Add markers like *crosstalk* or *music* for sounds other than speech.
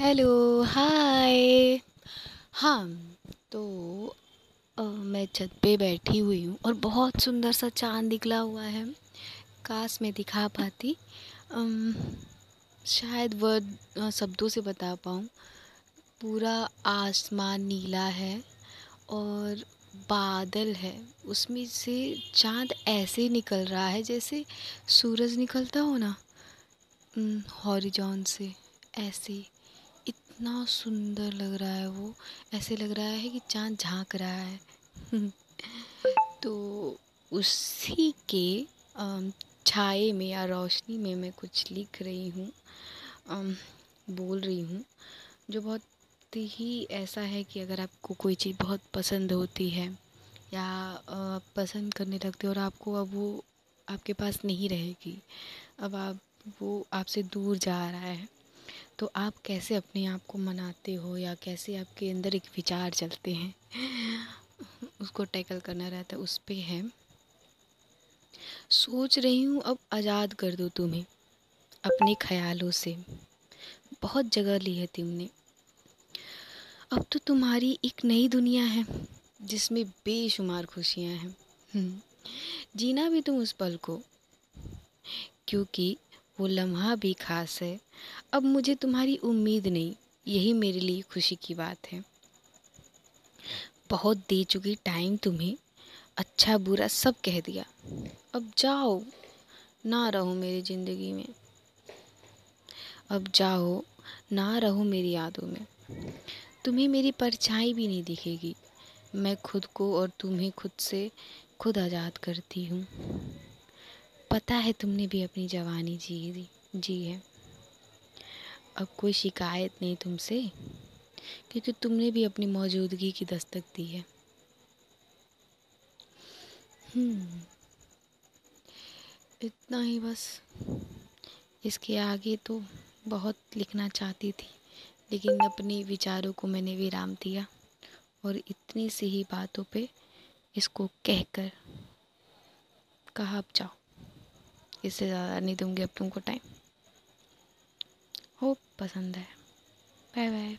Hello hi. हाँ तो अ, मैं छत पे बैठी हुई हूँ और बहुत सुंदर सा चाँद निकला हुआ है। काश मैं दिखा पाती। अम, शायद वर्ड शब्दों से बता पाऊँ। पूरा आसमान नीला है और बादल है। उसमें से चाँद ऐसे निकल रहा है जैसे सूरज निकलता हो ना। हॉरिजॉन से ऐसे। इतना सुंदर लग रहा है वो। ऐसे लग रहा है कि चाँद झाँक रहा है। *laughs* तो उसी के छाए में या रोशनी में मैं कुछ लिख रही हूँ। बोल रही हूँ। जो बहुत ही ऐसा है कि अगर आपको कोई चीज़ बहुत पसंद होती है या पसंद करने लगते हो और आपको अब वो आपके पास नहीं रहेगी, अब आप वो आपसे दूर जा रहा है। तो आप कैसे अपने आप को मनाते हो या कैसे आपके अंदर एक विचार चलते हैं? उसको टैकल करना रहता है उस पर है। सोच रही हूँ अब आज़ाद कर दो तुम्हें अपने ख्यालों से। बहुत जगह ली है तुमने। अब तो तुम्हारी एक नई दुनिया है जिसमें बेशुमार खुशियाँ हैं। हम्म, जीना भी तुम उस पल को क्योंकि वो लम्हा भी खास है। अब मुझे तुम्हारी उम्मीद नहीं, यही मेरे लिए खुशी की बात है। बहुत दे चुकी टाइम तुम्हें अच्छा बुरा सब कह दिया। अब जाओ, ना रहो मेरी ज़िंदगी में। अब जाओ, ना रहो मेरी यादों में। तुम्हें मेरी परछाई भी नहीं दिखेगी। मैं खुद को और तुम्हें खुद से खुद आज़ाद करती हूँ। पता है तुमने भी अपनी जवानी जी जी है। अब कोई शिकायत नहीं तुमसे क्योंकि तुमने भी अपनी मौजूदगी की दस्तक दी है। हम्म, इतना ही बस। इसके आगे तो बहुत लिखना चाहती थी लेकिन अपने विचारों को मैंने विराम दिया और इतनी सी ही बातों पे इसको कहकर कहा अब जाओ। इससे ज़्यादा नहीं दूँगी अब तुमको टाइम होप पसंद है बाय बाय